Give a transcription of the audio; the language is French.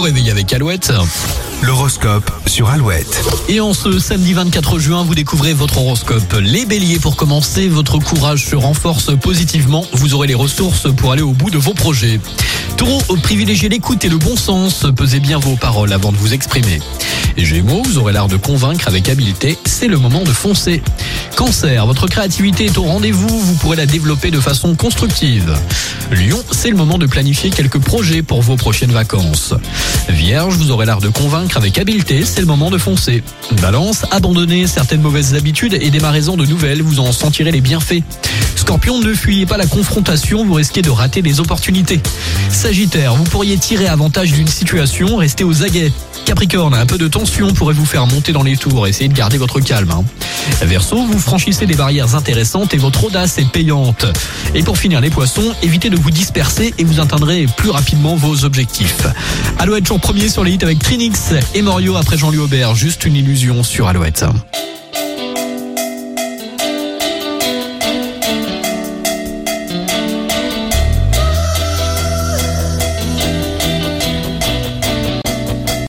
réveil avec Alouette. L'horoscope sur Alouette. Et en ce samedi 24 juin, vous découvrez votre horoscope. Les béliers, pour commencer, votre courage se renforce positivement. Vous aurez les ressources pour aller au bout de vos projets. Taureau, privilégiez l'écoute et le bon sens. Pesez bien vos paroles avant de vous exprimer. Gémeaux, vous aurez l'art de convaincre avec habileté. C'est le moment de foncer. Cancer, votre créativité est au rendez-vous. Vous pourrez la développer de façon constructive. Lion, c'est le moment de planifier quelques projets pour vos prochaines vacances. Vierge, vous aurez l'art de convaincre avec habileté, c'est le moment de foncer. Balance, abandonnez certaines mauvaises habitudes et démarrez-en de nouvelles, vous en sentirez les bienfaits. Scorpion, ne fuyez pas la confrontation, vous risquez de rater des opportunités. Sagittaire, vous pourriez tirer avantage d'une situation, restez aux aguets. Capricorne, un peu de tension pourrait vous faire monter dans les tours, essayez de garder votre calme. Hein. Verseau, vous franchissez des barrières intéressantes et votre audace est payante. Et pour finir les poissons, évitez de vous disperser et vous atteindrez plus rapidement vos objectifs. Alouette jour premier sur les avec Trinix et Morio après Jean-Louis Aubert, juste une illusion sur Alouette.